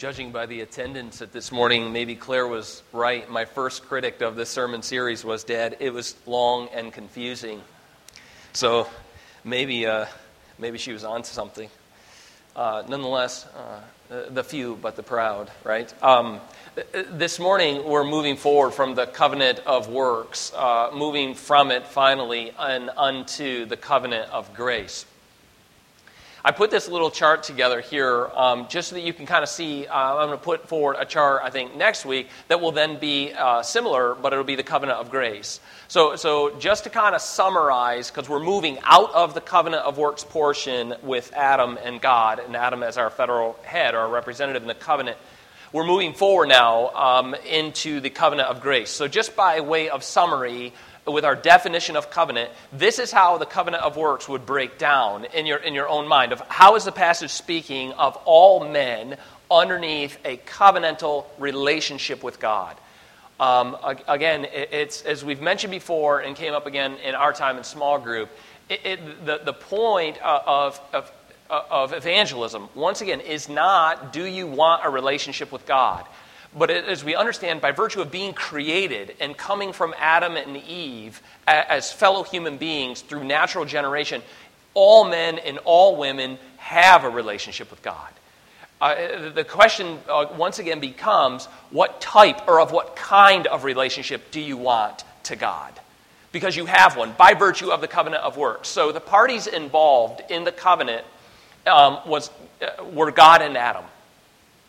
Judging by the attendance at this morning, maybe Claire was right. My first critic of this sermon series was Dad. It was long and confusing. So maybe, uh, maybe she was on to something. Uh, nonetheless, uh, the few but the proud, right? Um, this morning, we're moving forward from the covenant of works, uh, moving from it finally and unto the covenant of grace. I put this little chart together here um, just so that you can kind of see. Uh, I'm going to put forward a chart, I think, next week that will then be uh, similar, but it'll be the covenant of grace. So, so just to kind of summarize, because we're moving out of the covenant of works portion with Adam and God, and Adam as our federal head, our representative in the covenant. We're moving forward now um, into the covenant of grace. So, just by way of summary, with our definition of covenant, this is how the covenant of works would break down in your, in your own mind of how is the passage speaking of all men underneath a covenantal relationship with God. Um, again, it's as we've mentioned before and came up again in our time in small group. It, it, the, the point of, of, of evangelism, once again, is not do you want a relationship with God? But as we understand, by virtue of being created and coming from Adam and Eve as fellow human beings through natural generation, all men and all women have a relationship with God. Uh, the question uh, once again becomes what type or of what kind of relationship do you want to God? Because you have one by virtue of the covenant of works. So the parties involved in the covenant um, was, uh, were God and Adam.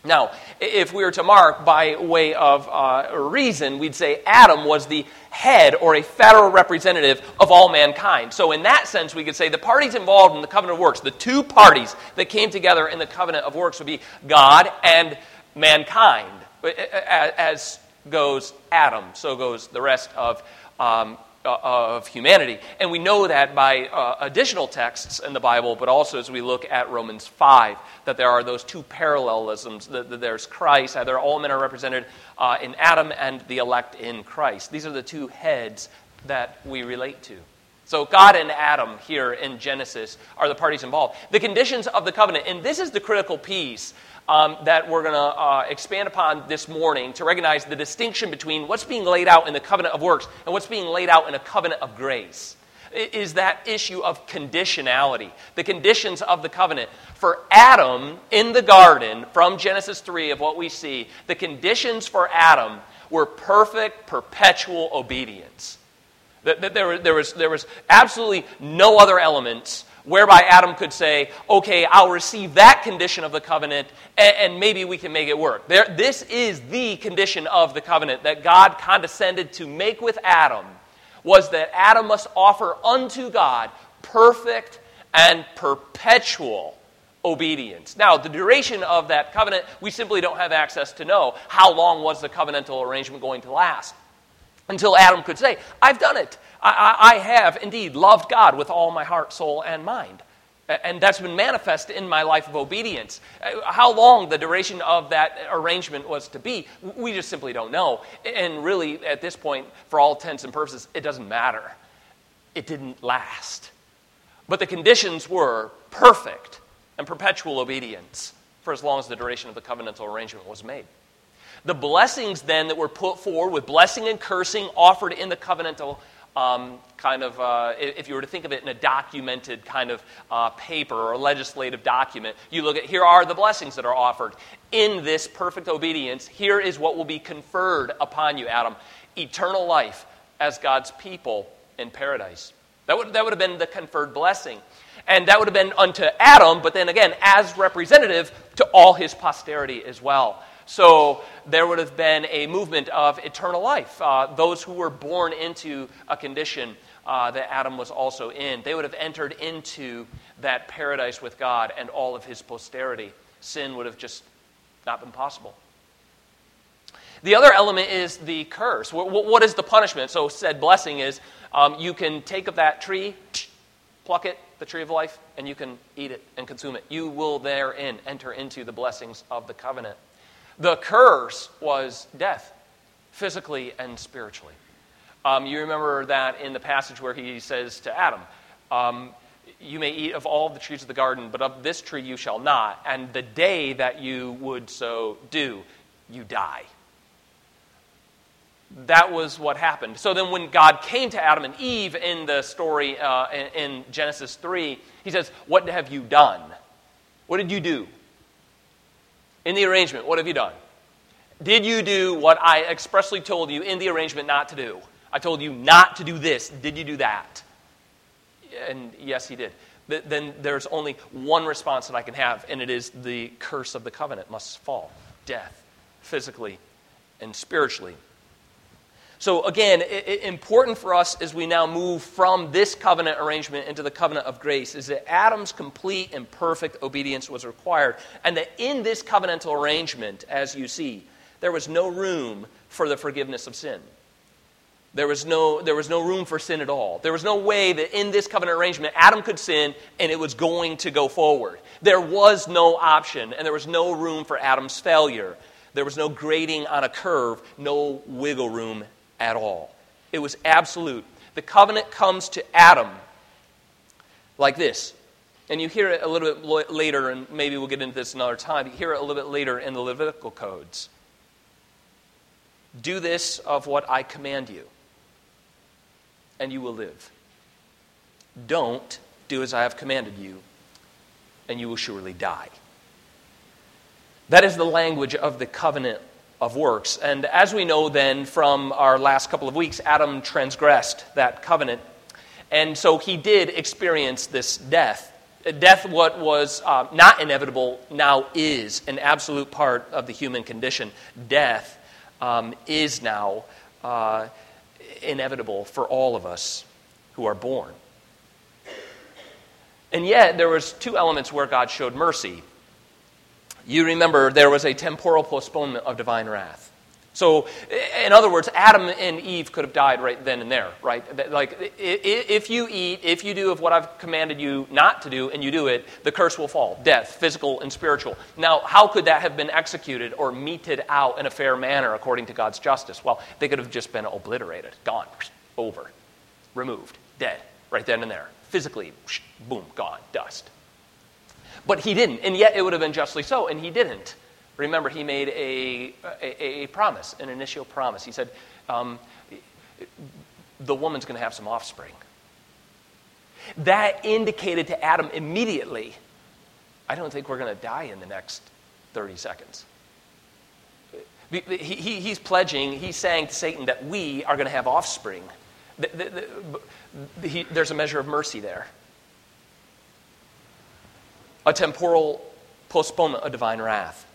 Now, if we were to mark by way of uh, reason, we'd say Adam was the head or a federal representative of all mankind. So, in that sense, we could say the parties involved in the covenant of works, the two parties that came together in the covenant of works, would be God and mankind. As goes Adam, so goes the rest of um, uh, of humanity. And we know that by uh, additional texts in the Bible, but also as we look at Romans 5, that there are those two parallelisms. That, that there's Christ, either all men are represented uh, in Adam and the elect in Christ. These are the two heads that we relate to. So, God and Adam here in Genesis are the parties involved. The conditions of the covenant, and this is the critical piece um, that we're going to uh, expand upon this morning to recognize the distinction between what's being laid out in the covenant of works and what's being laid out in a covenant of grace. Is that issue of conditionality, the conditions of the covenant. For Adam in the garden, from Genesis 3 of what we see, the conditions for Adam were perfect, perpetual obedience. There, there, was, there was absolutely no other elements whereby Adam could say, okay, I'll receive that condition of the covenant, and, and maybe we can make it work. There, this is the condition of the covenant that God condescended to make with Adam, was that Adam must offer unto God perfect and perpetual obedience. Now, the duration of that covenant, we simply don't have access to know. How long was the covenantal arrangement going to last? Until Adam could say, I've done it. I, I, have indeed loved God with all my heart, soul, and mind. And that's been manifest in my life of obedience. Uh, how long the duration of that arrangement was to be, we just simply don't know. And really, at this point, for all intents and purposes, it doesn't matter. It didn't last. But the conditions were perfect and perpetual obedience for as long as the duration of the covenantal arrangement was made. The blessings then that were put forward with blessing and cursing offered in the covenantal um, kind of, uh, if you were to think of it in a documented kind of uh, paper or a legislative document, you look at here are the blessings that are offered. In this perfect obedience, here is what will be conferred upon you, Adam eternal life as God's people in paradise. That would, that would have been the conferred blessing. And that would have been unto Adam, but then again, as representative to all his posterity as well. So there would have been a movement of eternal life. Uh, those who were born into a condition uh, that Adam was also in, they would have entered into that paradise with God and all of his posterity. Sin would have just not been possible. The other element is the curse. what is the punishment? So, said blessing is um, you can take of that tree, pluck it, the tree of life, and you can eat it and consume it. You will therein enter into the blessings of the covenant. The curse was death, physically and spiritually. Um, you remember that in the passage where he says to Adam, um, You may eat of all the trees of the garden, but of this tree you shall not. And the day that you would so do, you die. That was what happened. So then, when God came to Adam and Eve in the story uh, in, in Genesis 3, he says, What have you done? What did you do? In the arrangement, what have you done? Did you do what I expressly told you in the arrangement not to do? I told you not to do this. Did you do that? And yes, he did. Then there's only one response that I can have, and it is the curse of the covenant must fall death, physically and spiritually. So, again, it, it, important for us as we now move from this covenant arrangement into the covenant of grace is that Adam's complete and perfect obedience was required, and that in this covenantal arrangement, as you see, there was no room for the forgiveness of sin. There was, no, there was no room for sin at all. There was no way that in this covenant arrangement, Adam could sin and it was going to go forward. There was no option, and there was no room for Adam's failure. There was no grading on a curve, no wiggle room at all. It was absolute. The covenant comes to Adam like this. And you hear it a little bit later, and maybe we'll get into this another time. You hear it a little bit later in the Levitical codes. Do this of what I command you and you will live. Don't do as I have commanded you, and you will surely die. That is the language of the covenant of works. And as we know then from our last couple of weeks, Adam transgressed that covenant. And so he did experience this death. Death, what was uh, not inevitable, now is an absolute part of the human condition. Death um, is now uh, inevitable for all of us who are born. And yet, there was two elements where God showed mercy. You remember there was a temporal postponement of divine wrath. So, in other words, Adam and Eve could have died right then and there, right? Like, if you eat, if you do of what I've commanded you not to do, and you do it, the curse will fall death, physical and spiritual. Now, how could that have been executed or meted out in a fair manner according to God's justice? Well, they could have just been obliterated, gone, over, removed, dead, right then and there. Physically, boom, gone, dust. But he didn't, and yet it would have been justly so, and he didn't. Remember, he made a, a, a promise, an initial promise. He said, um, The woman's going to have some offspring. That indicated to Adam immediately, I don't think we're going to die in the next 30 seconds. He, he, he's pledging, he's saying to Satan that we are going to have offspring. The, the, the, he, there's a measure of mercy there. A temporal postponement of divine wrath.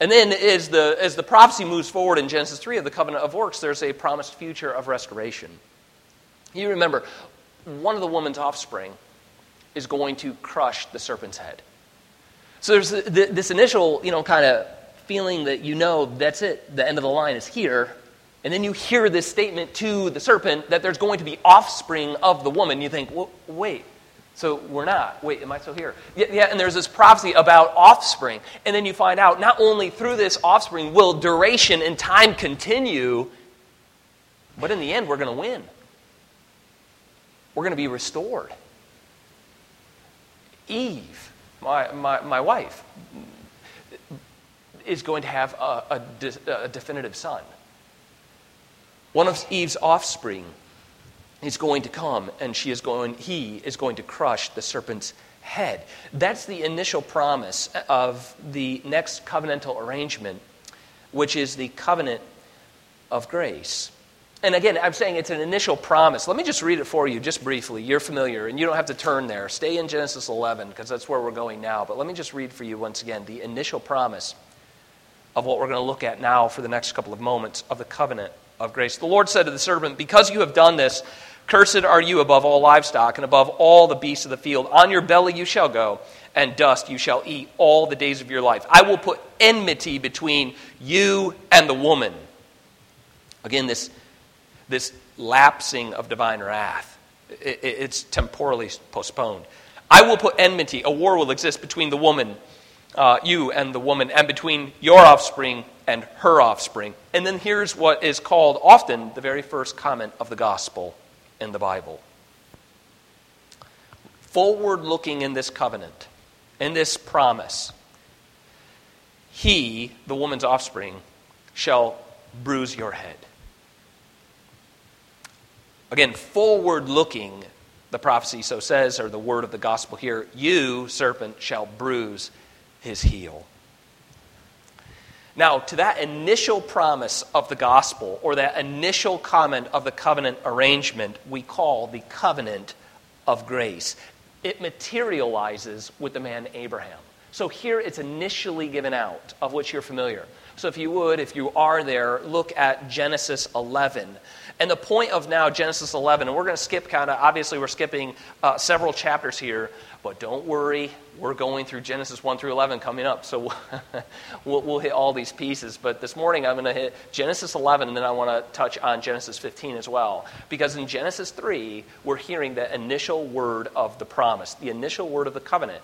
And then, as the, as the prophecy moves forward in Genesis 3 of the covenant of works, there's a promised future of restoration. You remember, one of the woman's offspring is going to crush the serpent's head. So there's this initial, you know, kind of feeling that you know that's it, the end of the line is here. And then you hear this statement to the serpent that there's going to be offspring of the woman. You think, well, wait, so we're not. Wait, am I still here? Yeah, yeah, and there's this prophecy about offspring. And then you find out not only through this offspring will duration and time continue, but in the end, we're going to win. We're going to be restored. Eve, my, my, my wife, is going to have a, a, a definitive son. One of Eve's offspring is going to come and she is going, he is going to crush the serpent's head. That's the initial promise of the next covenantal arrangement, which is the covenant of grace. And again, I'm saying it's an initial promise. Let me just read it for you, just briefly. You're familiar, and you don't have to turn there. Stay in Genesis 11, because that's where we're going now. But let me just read for you once again the initial promise of what we're going to look at now for the next couple of moments of the covenant of grace. The Lord said to the serpent, Because you have done this, Cursed are you above all livestock and above all the beasts of the field. On your belly you shall go, and dust you shall eat all the days of your life. I will put enmity between you and the woman. Again, this, this lapsing of divine wrath, it, it's temporally postponed. I will put enmity, a war will exist between the woman, uh, you and the woman, and between your offspring and her offspring. And then here's what is called often the very first comment of the gospel in the Bible. forward looking in this covenant, in this promise. He, the woman's offspring, shall bruise your head. Again, forward looking, the prophecy so says, or the word of the gospel here, you, serpent, shall bruise his heel. Now, to that initial promise of the gospel, or that initial comment of the covenant arrangement, we call the covenant of grace. It materializes with the man Abraham. So here it's initially given out, of which you're familiar. So if you would, if you are there, look at Genesis 11. And the point of now Genesis 11, and we're going to skip kind of, obviously, we're skipping uh, several chapters here, but don't worry, we're going through Genesis 1 through 11 coming up. So we'll, we'll hit all these pieces. But this morning I'm going to hit Genesis 11, and then I want to touch on Genesis 15 as well. Because in Genesis 3, we're hearing the initial word of the promise, the initial word of the covenant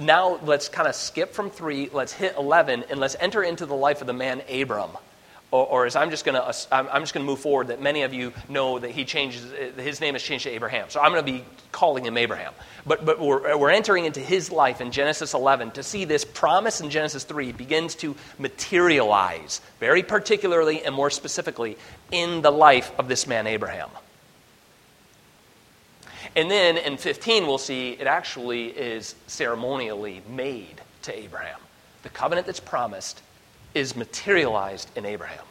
now let's kind of skip from 3, let's hit 11, and let's enter into the life of the man Abram. Or, or as I'm just going to, I'm, just going to move forward, that many of you know that he changes, uh, his name has changed to Abraham. So I'm going to be calling him Abraham. But, but we're, uh, we're entering into his life in Genesis 11 to see this promise in Genesis 3 begins to materialize, very particularly and more specifically, in the life of this man Abraham. And then in 15, we'll see it actually is ceremonially made to Abraham. The covenant that's promised is materialized in Abraham,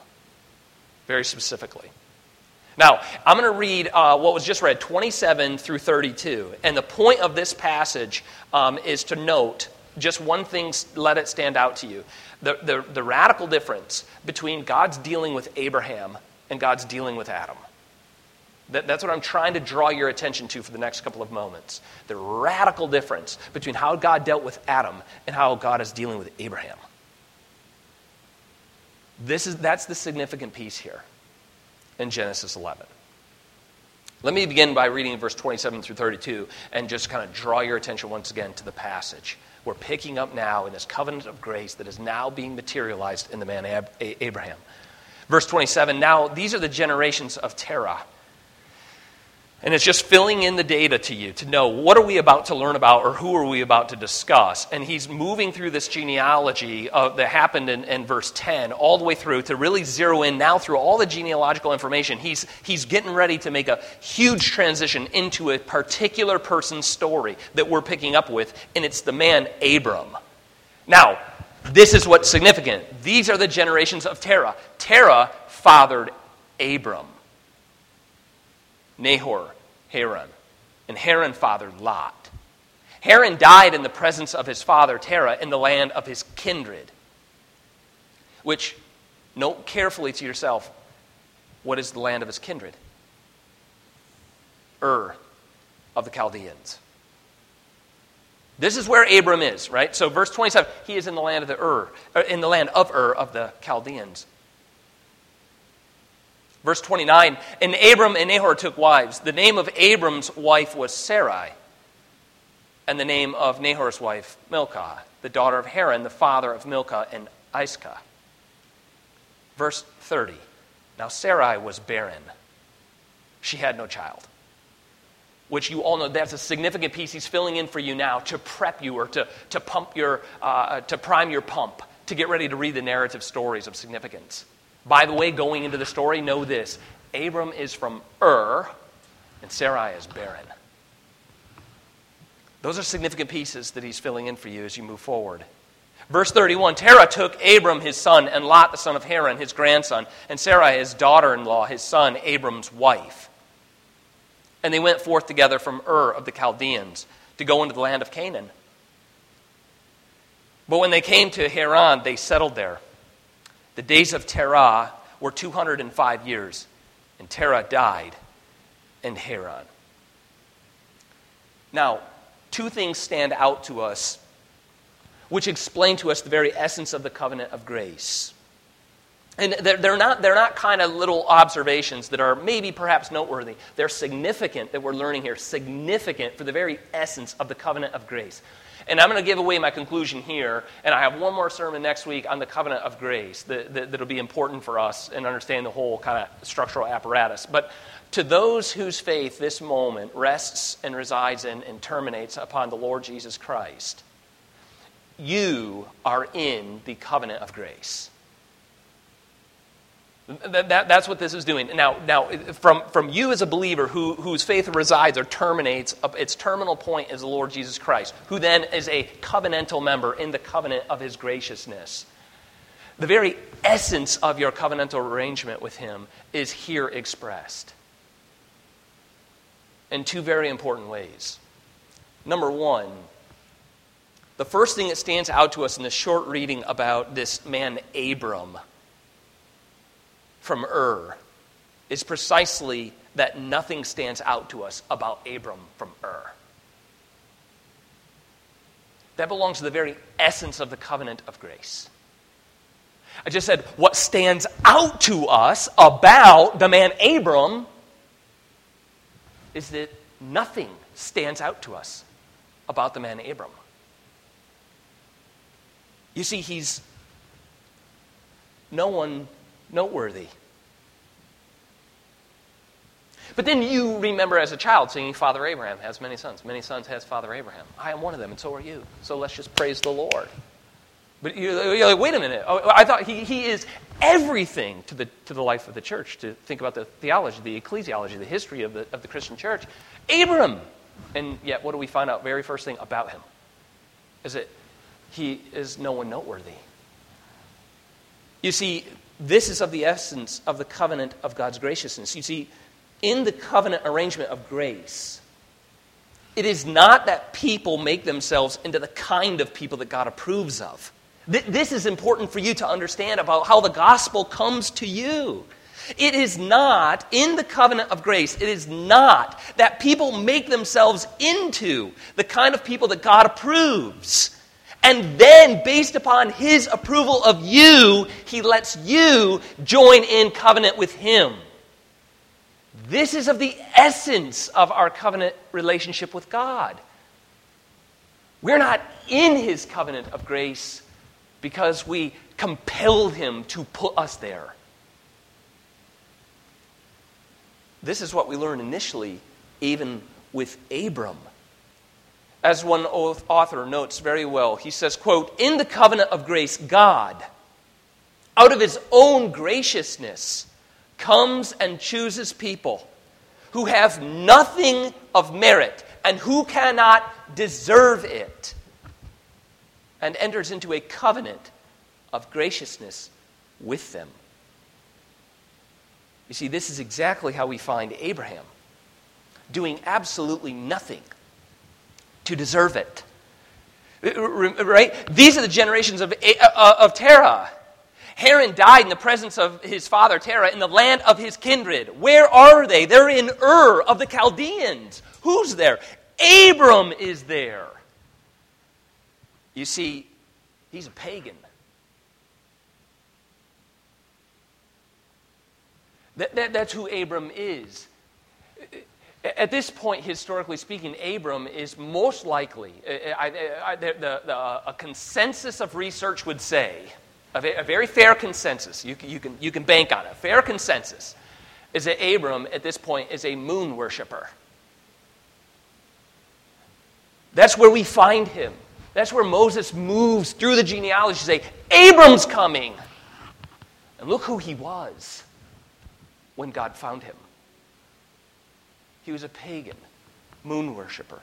very specifically. Now, I'm going to read uh, what was just read, 27 through 32. And the point of this passage um, is to note just one thing, let it stand out to you. The, the, the radical difference between God's dealing with Abraham and God's dealing with Adam. That, that's what I'm trying to draw your attention to for the next couple of moments. The radical difference between how God dealt with Adam and how God is dealing with Abraham. This is, that's the significant piece here in Genesis 11. Let me begin by reading verse 27 through 32 and just kind of draw your attention once again to the passage. We're picking up now in this covenant of grace that is now being materialized in the man Ab- Abraham. Verse 27 Now these are the generations of Terah. And it's just filling in the data to you to know what are we about to learn about or who are we about to discuss. And he's moving through this genealogy of, that happened in, in verse 10 all the way through to really zero in now through all the genealogical information. He's, he's getting ready to make a huge transition into a particular person's story that we're picking up with, and it's the man Abram. Now, this is what's significant. These are the generations of Terah. Terah fathered Abram. Nahor, Haran. And Haran fathered Lot. Haran died in the presence of his father Terah in the land of his kindred. Which, note carefully to yourself, what is the land of his kindred? Ur of the Chaldeans. This is where Abram is, right? So verse 27, he is in the land of the Ur, uh, in the land of Ur of the Chaldeans. Verse 29 And Abram and Nahor took wives. The name of Abram's wife was Sarai, and the name of Nahor's wife, Milcah, the daughter of Haran, the father of Milcah and Iscah. Verse 30 Now Sarai was barren, she had no child. Which you all know, that's a significant piece he's filling in for you now to prep you or to, to pump your, uh, to prime your pump to get ready to read the narrative stories of significance. By the way, going into the story, know this Abram is from Ur, and Sarai is barren. Those are significant pieces that he's filling in for you as you move forward. Verse 31 Terah took Abram his son, and Lot the son of Haran his grandson, and Sarai his daughter in law, his son Abram's wife. And they went forth together from Ur of the Chaldeans to go into the land of Canaan. But when they came to Haran, they settled there. The days of Terah were 205 years, and Terah died in Haran. Now, two things stand out to us which explain to us the very essence of the covenant of grace. And they're, they're, not, they're not kind of little observations that are maybe perhaps noteworthy. They're significant that we're learning here, significant for the very essence of the covenant of grace. And I'm going to give away my conclusion here, and I have one more sermon next week on the covenant of grace that, that, will be important for us in understanding the whole kind of structural apparatus. But to those whose faith this moment rests and resides in and terminates upon the Lord Jesus Christ, you are in the covenant of grace. That, that, that's what this is doing. Now, now from, from you as a believer who, whose faith resides or terminates, uh, its terminal point is the Lord Jesus Christ, who then is a covenantal member in the covenant of his graciousness. The very essence of your covenantal arrangement with him is here expressed in two very important ways. Number one, the first thing that stands out to us in this short reading about this man, Abram from Ur is precisely that nothing stands out to us about Abram from Ur. That belongs to the very essence of the covenant of grace. I just said what stands out to us about the man Abram is that nothing stands out to us about the man Abram. You see, he's no one noteworthy. But then you remember as a child singing, Father Abraham has many sons. Many sons has Father Abraham. I am one of them, and so are you. So let's just praise the Lord. But you're, like, wait a minute. Oh, I thought he, he is everything to the, to the life of the church, to think about the theology, the ecclesiology, the history of the, of the Christian church. Abram! And yet, what do we find out very first thing about him? Is that he is no one noteworthy. You see, this is of the essence of the covenant of God's graciousness. You see, in the covenant arrangement of grace, it is not that people make themselves into the kind of people that God approves of. This is important for you to understand about how the gospel comes to you. It is not, in the covenant of grace, it is not that people make themselves into the kind of people that God approves. And then, based upon his approval of you, he lets you join in covenant with him. This is of the essence of our covenant relationship with God. We're not in his covenant of grace because we compelled him to put us there. This is what we learn initially, even with Abram as one author notes very well, he says, quote, In the covenant of grace, God, out of his own graciousness, comes and chooses people who have nothing of merit and who cannot deserve it, and enters into a covenant of graciousness with them. You see, this is exactly how we find Abraham doing absolutely nothing to deserve it. Right? These are the generations of, uh, of Terah. Haran died in the presence of his father Terah in the land of his kindred. Where are they? They're in Ur of the Chaldeans. Who's there? Abram is there. You see, he's a pagan. That, that, that's who Abram is. At this point, historically speaking, Abram is most likely, uh, uh, I, I, the, the, uh, a consensus of research would say, a, very fair consensus, you, you, can, you can bank on it, a fair consensus, is that Abram at this point is a moon worshiper. That's where we find him. That's where Moses moves through the genealogy to say, Abram's coming. And look who he was when God found him. He was a pagan, moon worshiper.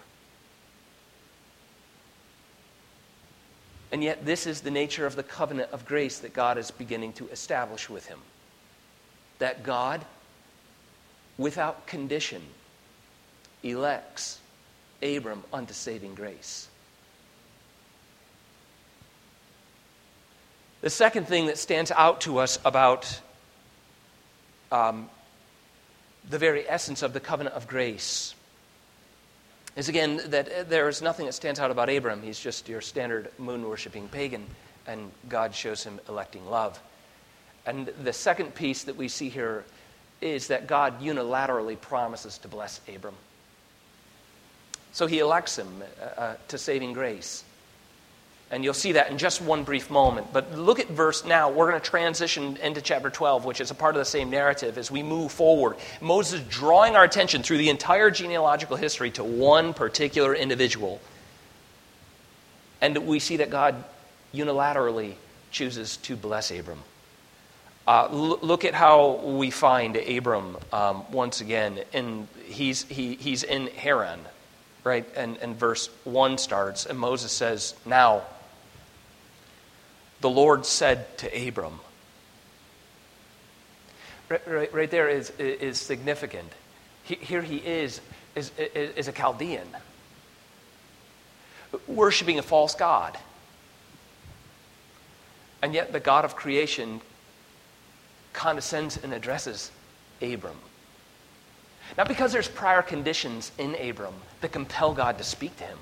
And yet, this is the nature of the covenant of grace that God is beginning to establish with him. That God, without condition, elects Abram unto saving grace. The second thing that stands out to us about um, the very essence of the covenant of grace is again that there is nothing that stands out about Abram. He's just your standard moon worshiping pagan, and God shows him electing love. And the second piece that we see here is that God unilaterally promises to bless Abram. So he elects him uh, uh to saving grace. And you'll see that in just one brief moment. But look at verse now. We're going to transition into chapter 12, which is a part of the same narrative as we move forward. Moses drawing our attention through the entire genealogical history to one particular individual. And we see that God unilaterally chooses to bless Abram. Uh, l- look at how we find Abram um, once again. In, he's, he, he's in Haran, right? And, and verse 1 starts, and Moses says, Now, the Lord said to Abram. Right, right, right there is, is significant. He, here he is, is, is a Chaldean, worshiping a false God. And yet the God of creation condescends and addresses Abram. Not because there's prior conditions in Abram that compel God to speak to him.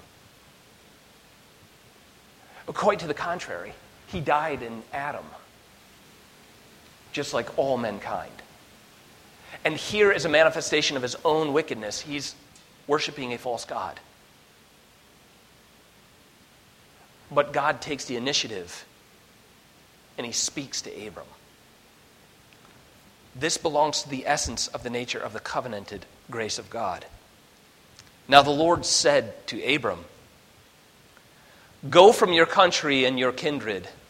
Quite to the contrary. He died in Adam, just like all mankind. And here is a manifestation of his own wickedness. He's worshiping a false God. But God takes the initiative and he speaks to Abram. This belongs to the essence of the nature of the covenanted grace of God. Now the Lord said to Abram, Go from your country and your kindred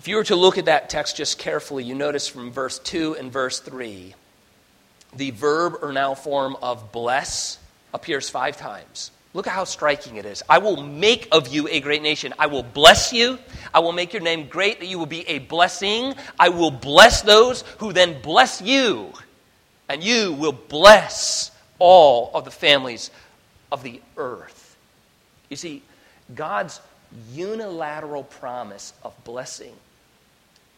If you were to look at that text just carefully, you notice from verse 2 and verse 3, the verb or noun form of bless appears five times. Look at how striking it is. I will make of you a great nation. I will bless you. I will make your name great, that you will be a blessing. I will bless those who then bless you. And you will bless all of the families of the earth. You see, God's unilateral promise of blessing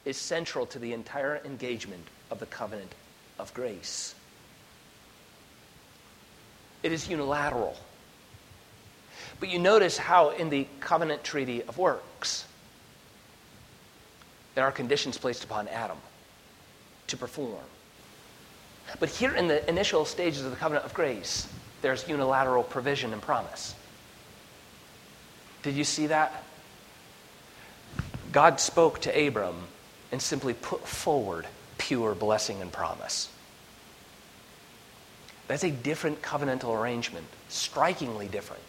is central to the entire engagement of the covenant of grace. It is unilateral. But you notice how in the covenant treaty of works, there are conditions placed upon Adam to perform. But here in the initial stages of the covenant of grace, there's unilateral provision and promise. Did you see that? God spoke to Abram and simply put forward pure blessing and promise. That's a different covenantal arrangement, strikingly different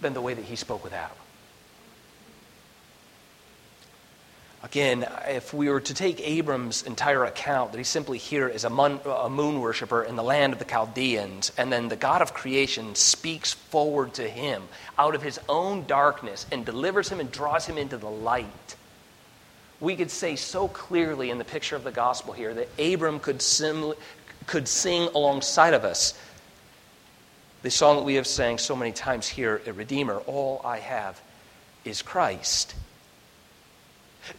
than the way that he spoke with Adam. Again, if we were to take Abram's entire account, that he's simply here as a, moon, a moon worshiper in the land of the Chaldeans, and then the God of creation speaks forward to him out of his own darkness and delivers him and draws him into the light we could say so clearly in the picture of the gospel here that Abram could, could sing alongside of us the song that we have sang so many times here at Redeemer All I Have is Christ.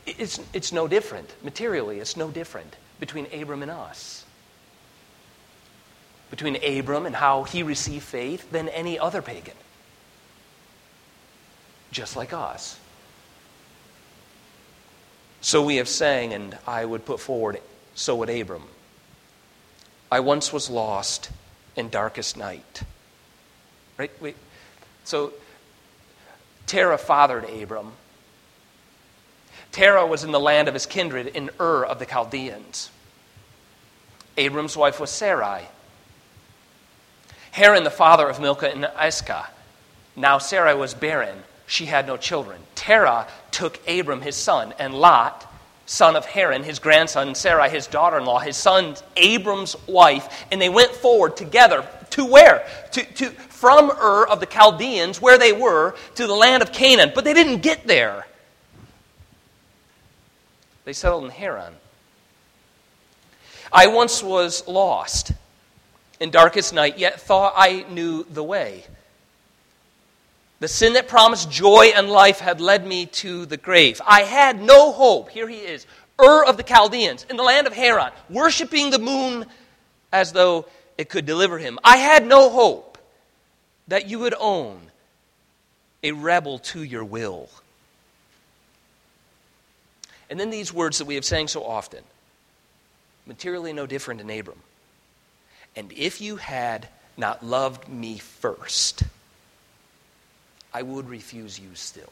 It's, it's no different. Materially, it's no different between Abram and us. Between Abram and how he received faith than any other pagan. Just like us. So we have sang, and I would put forward, so would Abram. I once was lost in darkest night. Right? Wait. So Terah fathered Abram. Terah was in the land of his kindred in Ur of the Chaldeans. Abram's wife was Sarai. Haran, the father of Milcah and Iscah. Now Sarai was barren she had no children. Terah took Abram, his son, and Lot, son of Haran, his grandson, Sarai, his daughter in law, his son, Abram's wife, and they went forward together to where? To, to, from Ur of the Chaldeans, where they were, to the land of Canaan. But they didn't get there. They settled in Haran. I once was lost in darkest night, yet thought I knew the way. The sin that promised joy and life had led me to the grave. I had no hope. Here he is, Ur of the Chaldeans, in the land of Haran, worshiping the moon as though it could deliver him. I had no hope that you would own a rebel to your will. And then these words that we have sang so often materially no different in Abram. And if you had not loved me first, I would refuse you still.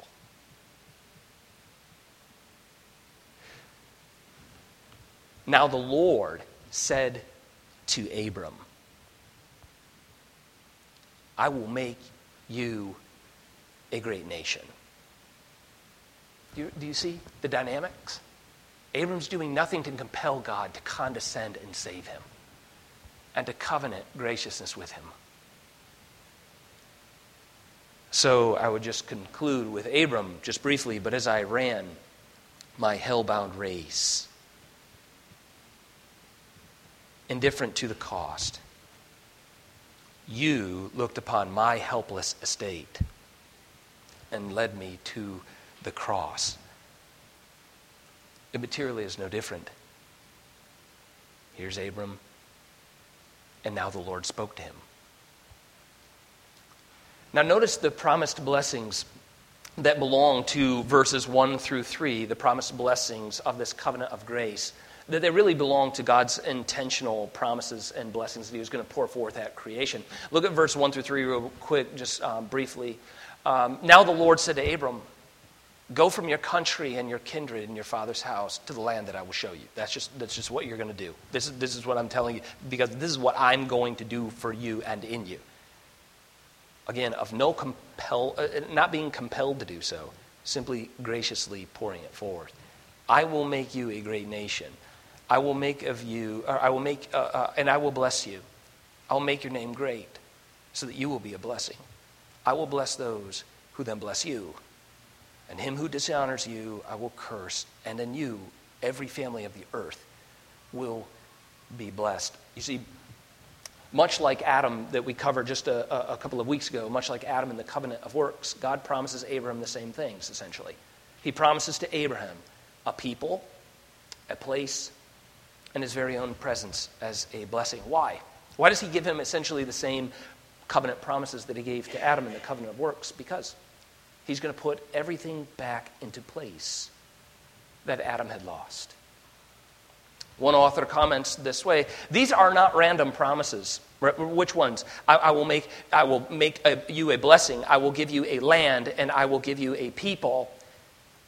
Now the Lord said to Abram, I will make you a great nation. Do you, do you see the dynamics? Abram's doing nothing to compel God to condescend and save him and to covenant graciousness with him. So I would just conclude with Abram just briefly, but as I ran my hell-bound race, indifferent to the cost, you looked upon my helpless estate and led me to the cross. It materially is no different. Here's Abram, and now the Lord spoke to him. Now, notice the promised blessings that belong to verses 1 through 3, the promised blessings of this covenant of grace, that they really belong to God's intentional promises and blessings that He was going to pour forth at creation. Look at verse 1 through 3 real quick, just um, briefly. Um, now the Lord said to Abram, Go from your country and your kindred and your father's house to the land that I will show you. That's just, that's just what you're going to do. This is, this is what I'm telling you because this is what I'm going to do for you and in you. Again, of no compel, uh, not being compelled to do so, simply graciously pouring it forth. I will make you a great nation. I will make of you, I will make, uh, uh, and I will bless you. I will make your name great so that you will be a blessing. I will bless those who then bless you. And him who dishonors you, I will curse. And in you, every family of the earth will be blessed. You see, much like Adam that we covered just a, a, couple of weeks ago, much like Adam in the covenant of works, God promises Abraham the same things, essentially. He promises to Abraham a people, a place, and his very own presence as a blessing. Why? Why does he give him essentially the same covenant promises that he gave to Adam in the covenant of works? Because he's going to put everything back into place that Adam had lost. One author comments this way These are not random promises. Which ones? I, I will make, I will make a, you a blessing, I will give you a land, and I will give you a people.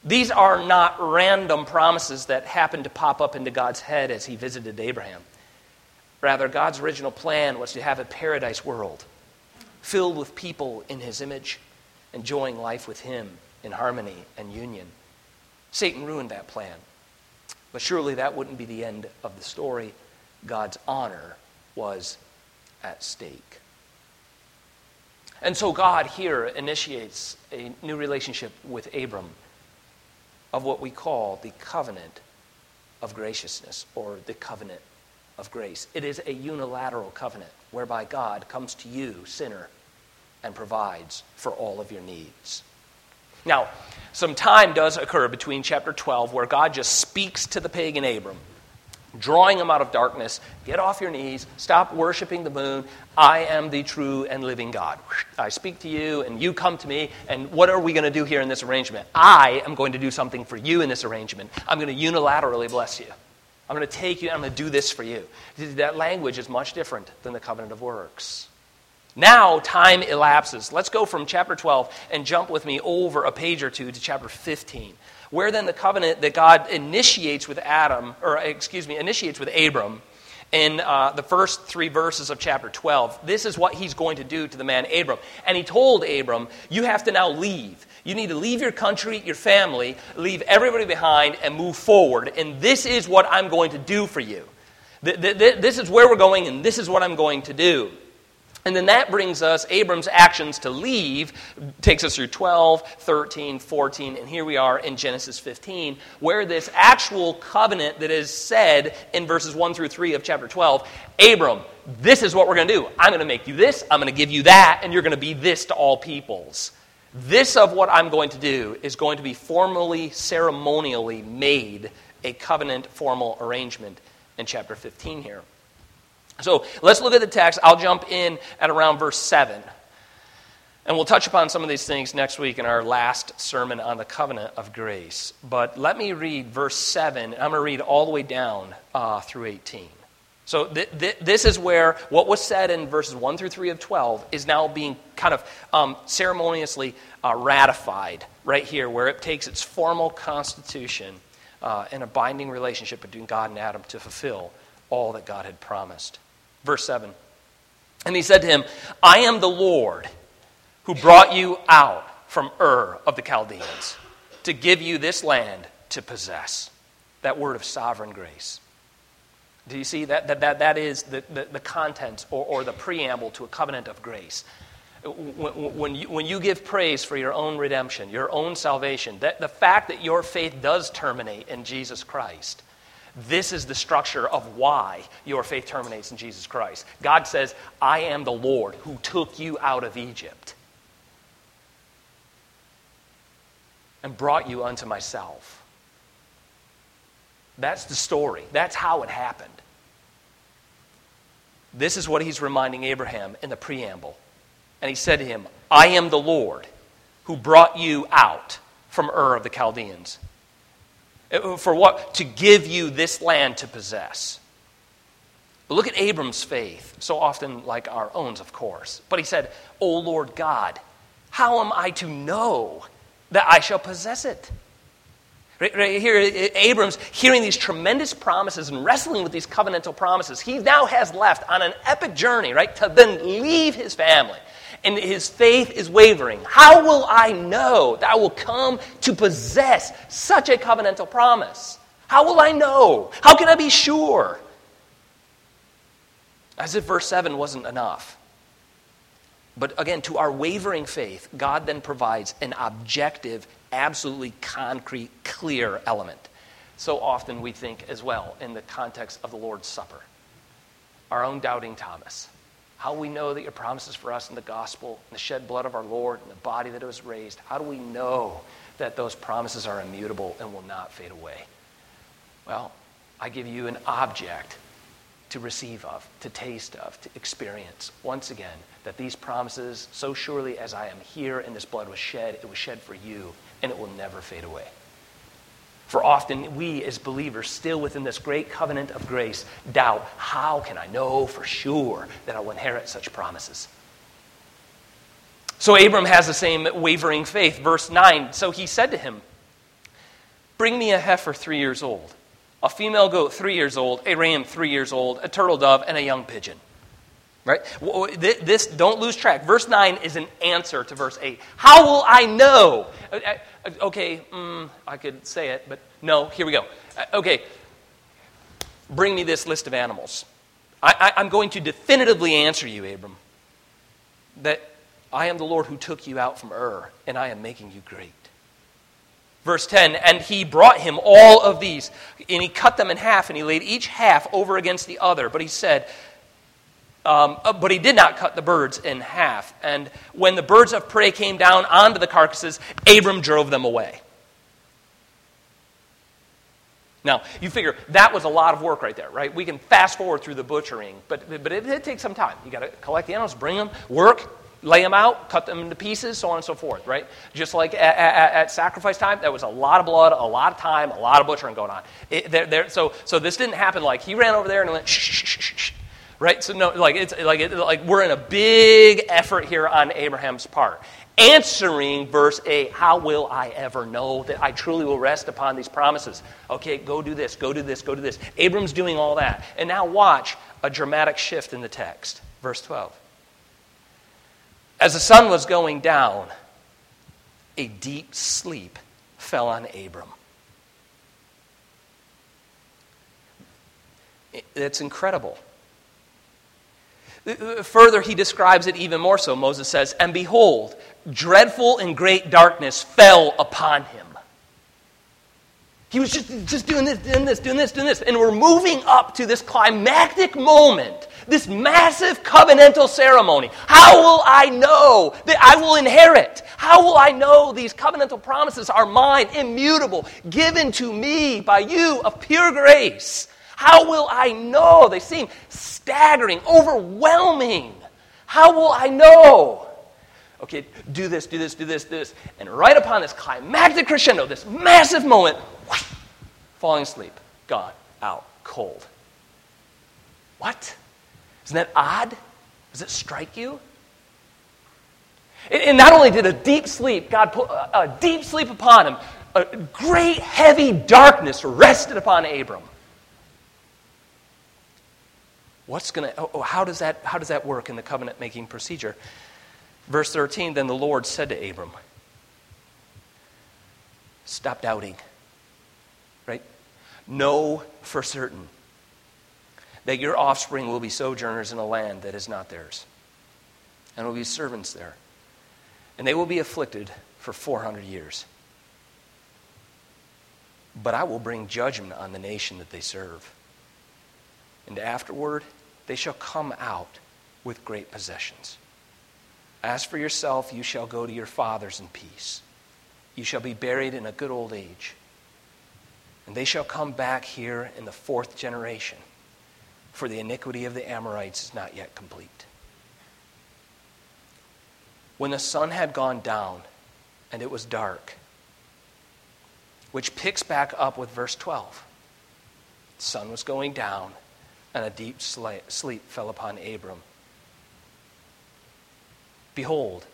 These are not random promises that happened to pop up into God's head as he visited Abraham. Rather, God's original plan was to have a paradise world filled with people in his image, enjoying life with him in harmony and union. Satan ruined that plan. But surely that wouldn't be the end of the story. God's honor was at stake. And so God here initiates a new relationship with Abram of what we call the covenant of graciousness or the covenant of grace. It is a unilateral covenant whereby God comes to you, sinner, and provides for all of your needs. Now, some time does occur between chapter 12 where God just speaks to the pagan Abram, drawing him out of darkness. Get off your knees, stop worshiping the moon. I am the true and living God. I speak to you, and you come to me. And what are we going to do here in this arrangement? I am going to do something for you in this arrangement. I'm going to unilaterally bless you. I'm going to take you, I'm going to do this for you. That language is much different than the covenant of works. Now time elapses. Let's go from chapter 12 and jump with me over a page or two to chapter 15, where then the covenant that God initiates with Adam, or excuse me, initiates with Abram in uh, the first three verses of chapter 12. This is what he's going to do to the man Abram. And he told Abram, You have to now leave. You need to leave your country, your family, leave everybody behind, and move forward. And this is what I'm going to do for you. This is where we're going, and this is what I'm going to do. And then that brings us, Abram's actions to leave, takes us through 12, 13, 14, and here we are in Genesis 15, where this actual covenant that is said in verses 1 through 3 of chapter 12 Abram, this is what we're going to do. I'm going to make you this, I'm going to give you that, and you're going to be this to all peoples. This of what I'm going to do is going to be formally, ceremonially made a covenant formal arrangement in chapter 15 here. So let's look at the text. I'll jump in at around verse 7. And we'll touch upon some of these things next week in our last sermon on the covenant of grace. But let me read verse 7. I'm going to read all the way down uh, through 18. So th- th- this is where what was said in verses 1 through 3 of 12 is now being kind of um, ceremoniously uh, ratified right here, where it takes its formal constitution uh, and a binding relationship between God and Adam to fulfill all that God had promised. Verse 7. And he said to him, I am the Lord who brought you out from Ur of the Chaldeans to give you this land to possess. That word of sovereign grace. Do you see that? That, that, that is the, the, the content or, or the preamble to a covenant of grace. When, when, you, when you give praise for your own redemption, your own salvation, that the fact that your faith does terminate in Jesus Christ, this is the structure of why your faith terminates in Jesus Christ. God says, I am the Lord who took you out of Egypt and brought you unto myself. That's the story. That's how it happened. This is what he's reminding Abraham in the preamble. And he said to him, I am the Lord who brought you out from Ur of the Chaldeans. Uh, for what? To give you this land to possess. But look at Abram's faith, so often like our own, of course. But he said, O Lord God, how am I to know that I shall possess it? Right, right here, Abram's hearing these tremendous promises and wrestling with these covenantal promises. He now has left on an epic journey, right, to then leave his family. And his faith is wavering. How will I know that I will come to possess such a covenantal promise? How will I know? How can I be sure? As if verse 7 wasn't enough. But again, to our wavering faith, God then provides an objective absolutely concrete, clear element. So often we think as well in the context of the Lord's Supper. Our own doubting Thomas. How we know that your promises for us in the gospel, in the shed blood of our Lord, and the body that was raised, how do we know that those promises are immutable and will not fade away? Well, I give you an object to receive of, to taste of, to experience. Once again, that these promises, so surely as I am here and this blood was shed, it was shed for you and it will never fade away. For often we as believers, still within this great covenant of grace, doubt how can I know for sure that I will inherit such promises? So Abram has the same wavering faith. Verse 9 So he said to him, Bring me a heifer three years old, a female goat three years old, a ram three years old, a turtle dove, and a young pigeon. Right? This, don't lose track. Verse 9 is an answer to verse 8. How will I know? Uh, uh, Uh, okay, mm, I could say it, but no, here we go. Uh, okay, bring me this list of animals. I, am going to definitively answer you, Abram, that I am the Lord who took you out from Ur, and I am making you great. Verse 10 And he brought him all of these, and he cut them in half, and he laid each half over against the other. But he said, um, uh, but he did not cut the birds in half. And when the birds of prey came down onto the carcasses, Abram drove them away. Now, you figure that was a lot of work right there, right? We can fast forward through the butchering, but, but it, it takes some time. You got to collect the animals, bring them, work, lay them out, cut them into pieces, so on and so forth, right? Just like at, at, at sacrifice time, there was a lot of blood, a lot of time, a lot of butchering going on. It, so, so this didn't happen like he ran over there and went, shh, shh, shh, shh, right? So no, like it's like it, like we're in a big effort here on Abraham's part, answering verse eight. How will I ever know that I truly will rest upon these promises? Okay, go do this, go do this, go do this. Abram's doing all that, and now watch a dramatic shift in the text, verse twelve. As the sun was going down, a deep sleep fell on Abram. It's incredible. Further, he describes it even more so. Moses says, And behold, dreadful and great darkness fell upon him. He was just, just doing this, doing this, doing this, doing this. And we're moving up to this climactic moment, this massive covenantal ceremony. How will I know that I will inherit? How will I know these covenantal promises are mine, immutable, given to me by you of pure grace? How will I know? They seem staggering, overwhelming. How will I know? Okay, do this, do this, do this, do this. And right upon this climactic crescendo, this massive moment, whoosh, falling asleep, gone, out, cold. What? Isn't that odd? Does it strike you? And not only did a deep sleep, God put a deep sleep upon him, a great heavy darkness rested upon Abram. What's going to, oh, oh, how, does that, how does that work in the covenant making procedure? Verse 13 Then the Lord said to Abram, Stop doubting, right? Know for certain that your offspring will be sojourners in a land that is not theirs, and will be servants there, and they will be afflicted for 400 years. But I will bring judgment on the nation that they serve. And afterward, they shall come out with great possessions. As for yourself, you shall go to your fathers in peace. You shall be buried in a good old age. And they shall come back here in the fourth generation, for the iniquity of the Amorites is not yet complete. When the sun had gone down and it was dark, which picks back up with verse 12. The sun was going down and a deep sleep fell upon Abram. Behold,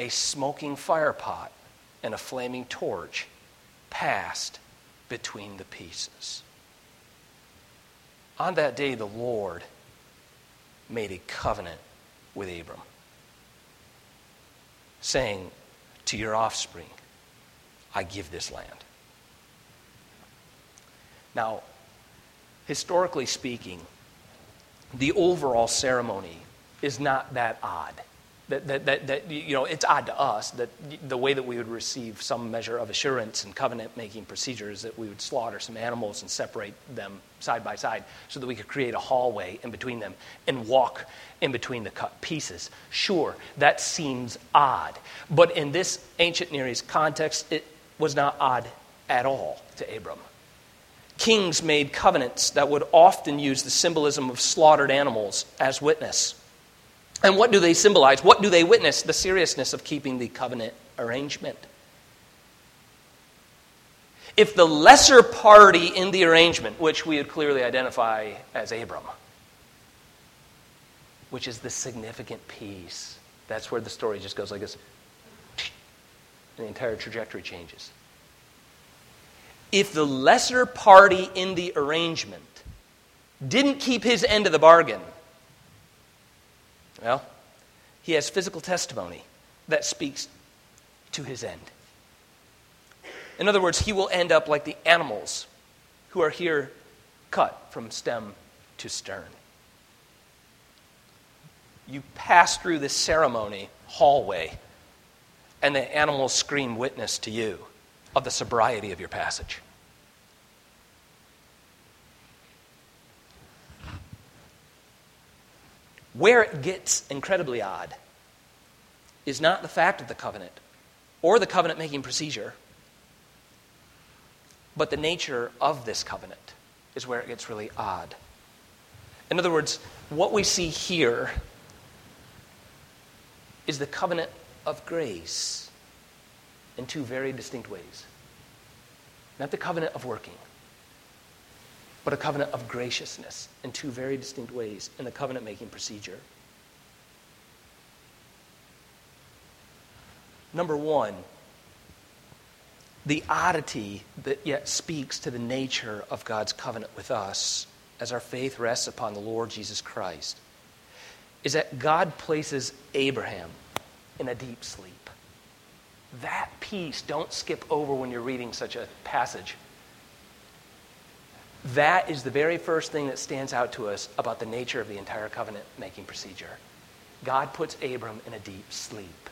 a smoking firepot and a flaming torch passed between the pieces. On that day, the Lord made a covenant with Abram, saying, To your offspring, I give this land. Now, historically speaking, the overall ceremony is not that odd. That, that, that, that, you know, it's odd to us that the way that we would receive some measure of assurance and covenant making procedures that we would slaughter some animals and separate them side by side so that we could create a hallway in between them and walk in between the cut pieces. Sure, that seems odd. But in this ancient Near East context, it was not odd at all to Abram. Kings made covenants that would often use the symbolism of slaughtered animals as witness. And what do they symbolize? What do they witness? The seriousness of keeping the covenant arrangement. If the lesser party in the arrangement, which we would clearly identify as Abram, which is the significant piece, that's where the story just goes like this, and the entire trajectory changes if the lesser party in the arrangement didn't keep his end of the bargain, well, he has physical testimony that speaks to his end. In other words, he will end up like the animals who are here cut from stem to stern. You pass through this ceremony hallway, and the animals scream witness to you of the sobriety of your passage. Where it gets incredibly odd is not the fact of the covenant or the covenant making procedure, but the nature of this covenant is where it gets really odd. In other words, what we see here is the covenant of grace in two very distinct ways. Not the covenant of working, but a covenant of graciousness in two very distinct ways in the covenant making procedure. Number one, the oddity that yet speaks to the nature of God's covenant with us as our faith rests upon the Lord Jesus Christ is that God places Abraham in a deep sleep. That piece, don't skip over when you're reading such a passage. That is the very first thing that stands out to us about the nature of the entire covenant making procedure. God puts Abram in a deep sleep.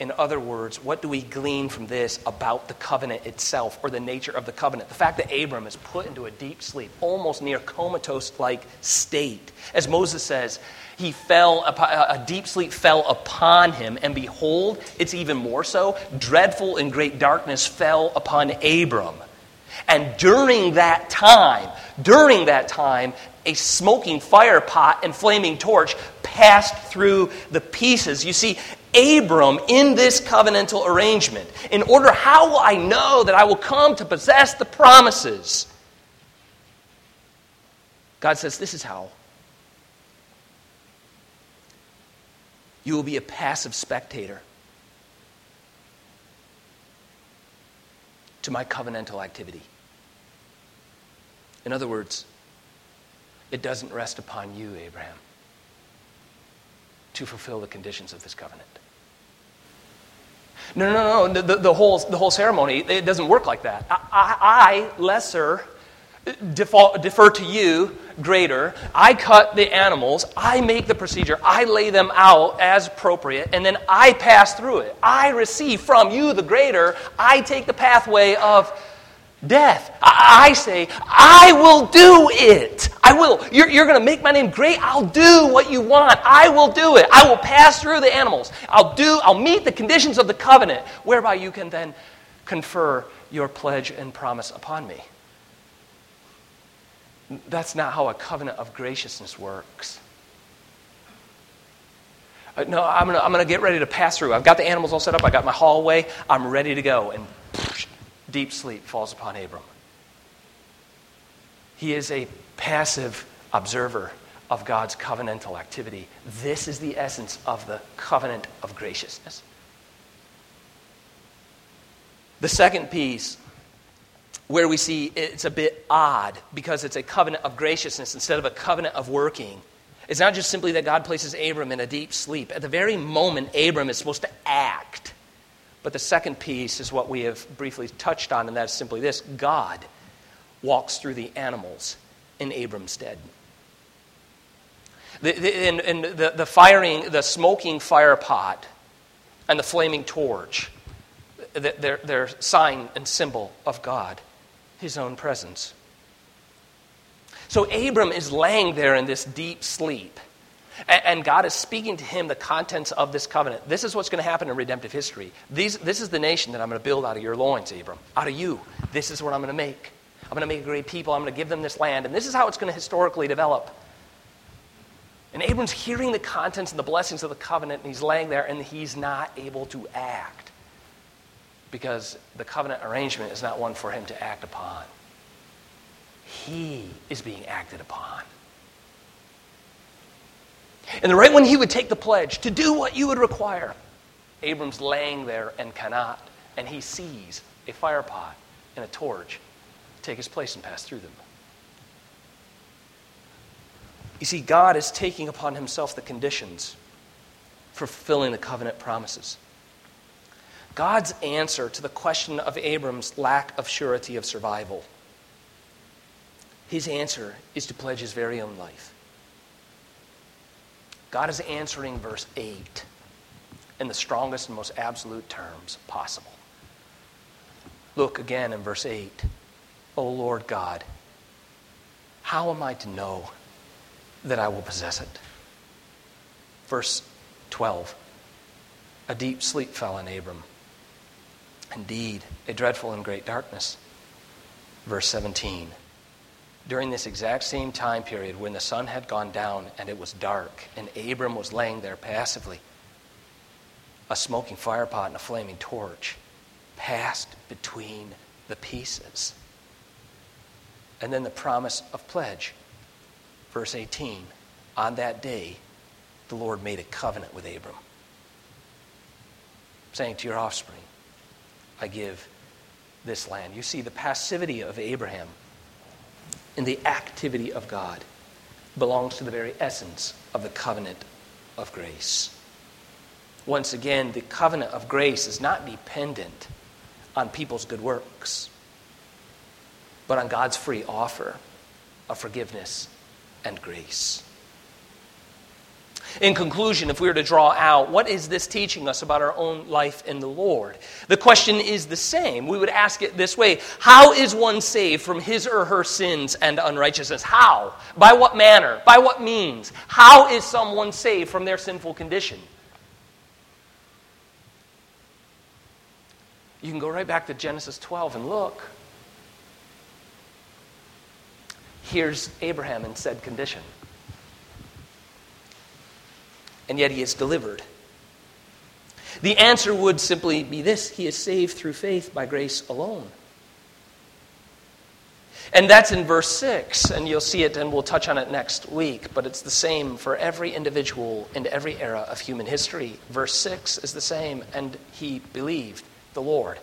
In other words, what do we glean from this about the covenant itself or the nature of the covenant? The fact that Abram is put into a deep sleep, almost near comatose like state. As Moses says, he fell, a deep sleep fell upon him, and behold, it's even more so, dreadful and great darkness fell upon Abram. And during that time, during that time, a smoking fire pot and flaming torch passed through the pieces. You see, Abram in this covenantal arrangement, in order, how will I know that I will come to possess the promises? God says, This is how. You will be a passive spectator to my covenantal activity. In other words, it doesn't rest upon you, Abraham, to fulfill the conditions of this covenant. No, no, no, the, the, whole, the whole ceremony, it doesn't work like that. I, I, I lesser, default, defer to you, greater. I cut the animals, I make the procedure, I lay them out as appropriate, and then I pass through it. I receive from you, the greater, I take the pathway of death. I, I say, I will do it. I will. You're, you're going to make my name great. I'll do what you want. I will do it. I will pass through the animals. I'll do, I'll meet the conditions of the covenant, whereby you can then confer your pledge and promise upon me. That's not how a covenant of graciousness works. Uh, no, I'm going to get ready to pass through. I've got the animals all set up. I got my hallway. I'm ready to go. And deep sleep falls upon Abram. He is a passive observer of God's covenantal activity. This is the essence of the covenant of graciousness. The second piece, where we see it's a bit odd because it's a covenant of graciousness instead of a covenant of working, it's not just simply that God places Abram in a deep sleep. At the very moment Abram is supposed to act, but the second piece is what we have briefly touched on, and that is simply this God walks through the animals in Abram's stead. The, the, and, and the, the firing, the smoking fire pot and the flaming torch, they're, they're sign and symbol of God, his own presence. So Abram is laying there in this deep sleep. And, God is speaking to him the contents of this covenant. This is what's going to happen in redemptive history. These, this is the nation that I'm going to build out of your loins, Abram. Out of you. This is what I'm going to make. I'm going to make a great people. I'm going to give them this land. And this is how it's going to historically develop. And Abram's hearing the contents and the blessings of the covenant, and he's laying there, and he's not able to act because the covenant arrangement is not one for him to act upon. He is being acted upon. And the right when he would take the pledge to do what you would require, Abram's laying there and cannot, and he sees a fire pot and a torch take his place and pass through them. You see, God is taking upon himself the conditions for fulfilling the covenant promises. God's answer to the question of Abram's lack of surety of survival, his answer is to pledge his very own life. God is answering verse 8 in the strongest and most absolute terms possible. Look again in verse 8. O Lord God, how am I to know that I will possess it? Verse 12. A deep sleep fell on Abram. Indeed, a dreadful and great darkness. Verse 17 during this exact same time period when the sun had gone down and it was dark, and Abram was laying there passively, a smoking firepot and a flaming torch passed between the pieces. And then the promise of pledge. Verse 18 On that day, the Lord made a covenant with Abram, saying to your offspring, I give this land. You see, the passivity of Abraham in the activity of God belongs to the very essence of the covenant of grace. Once again, the covenant of grace is not dependent on people's good works, but on God's free offer of forgiveness and grace. In conclusion, if we were to draw out, what is this teaching us about our own life in the Lord? The question is the same. We would ask it this way How is one saved from his or her sins and unrighteousness? How? By what manner? By what means? How is someone saved from their sinful condition? You can go right back to Genesis 12 and look. Here's Abraham in said condition. And yet he is delivered. The answer would simply be this He is saved through faith by grace alone. And that's in verse 6, and you'll see it, and we'll touch on it next week, but it's the same for every individual in every era of human history. Verse 6 is the same, and he believed the Lord.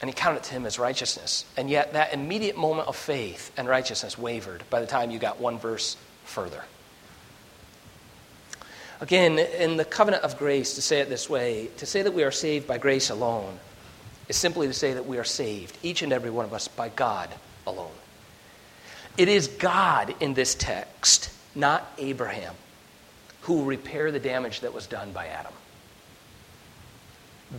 And he counted to him as righteousness. And yet, that immediate moment of faith and righteousness wavered by the time you got one verse further. Again, in the covenant of grace, to say it this way, to say that we are saved by grace alone is simply to say that we are saved, each and every one of us, by God alone. It is God in this text, not Abraham, who will repair the damage that was done by Adam.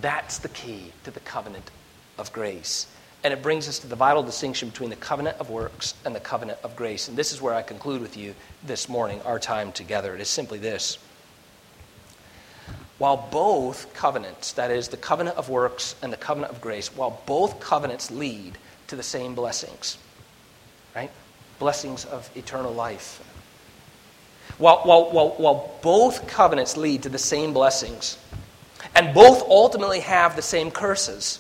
That's the key to the covenant of grace. And it brings us to the vital distinction between the covenant of works and the covenant of grace. And this is where I conclude with you this morning, our time together. It is simply this. While both covenants, that is, the covenant of works and the covenant of grace, while both covenants lead to the same blessings, right? Blessings of eternal life. While, while, while, while both covenants lead to the same blessings, and both ultimately have the same curses,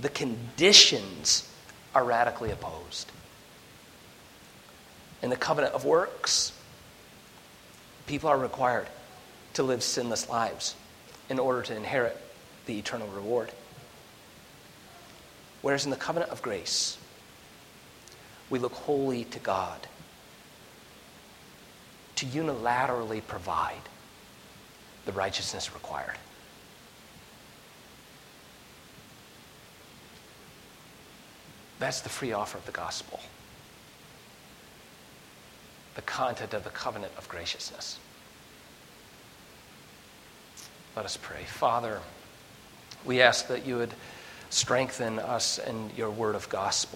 the conditions are radically opposed. In the covenant of works, people are required to live sinless lives in order to inherit the eternal reward. Whereas in the covenant of grace, we look wholly to God to unilaterally provide the righteousness required. That's the free offer of the gospel. The content of the covenant of graciousness. Let us pray. Father, we ask that you would strengthen us in your word of gospel.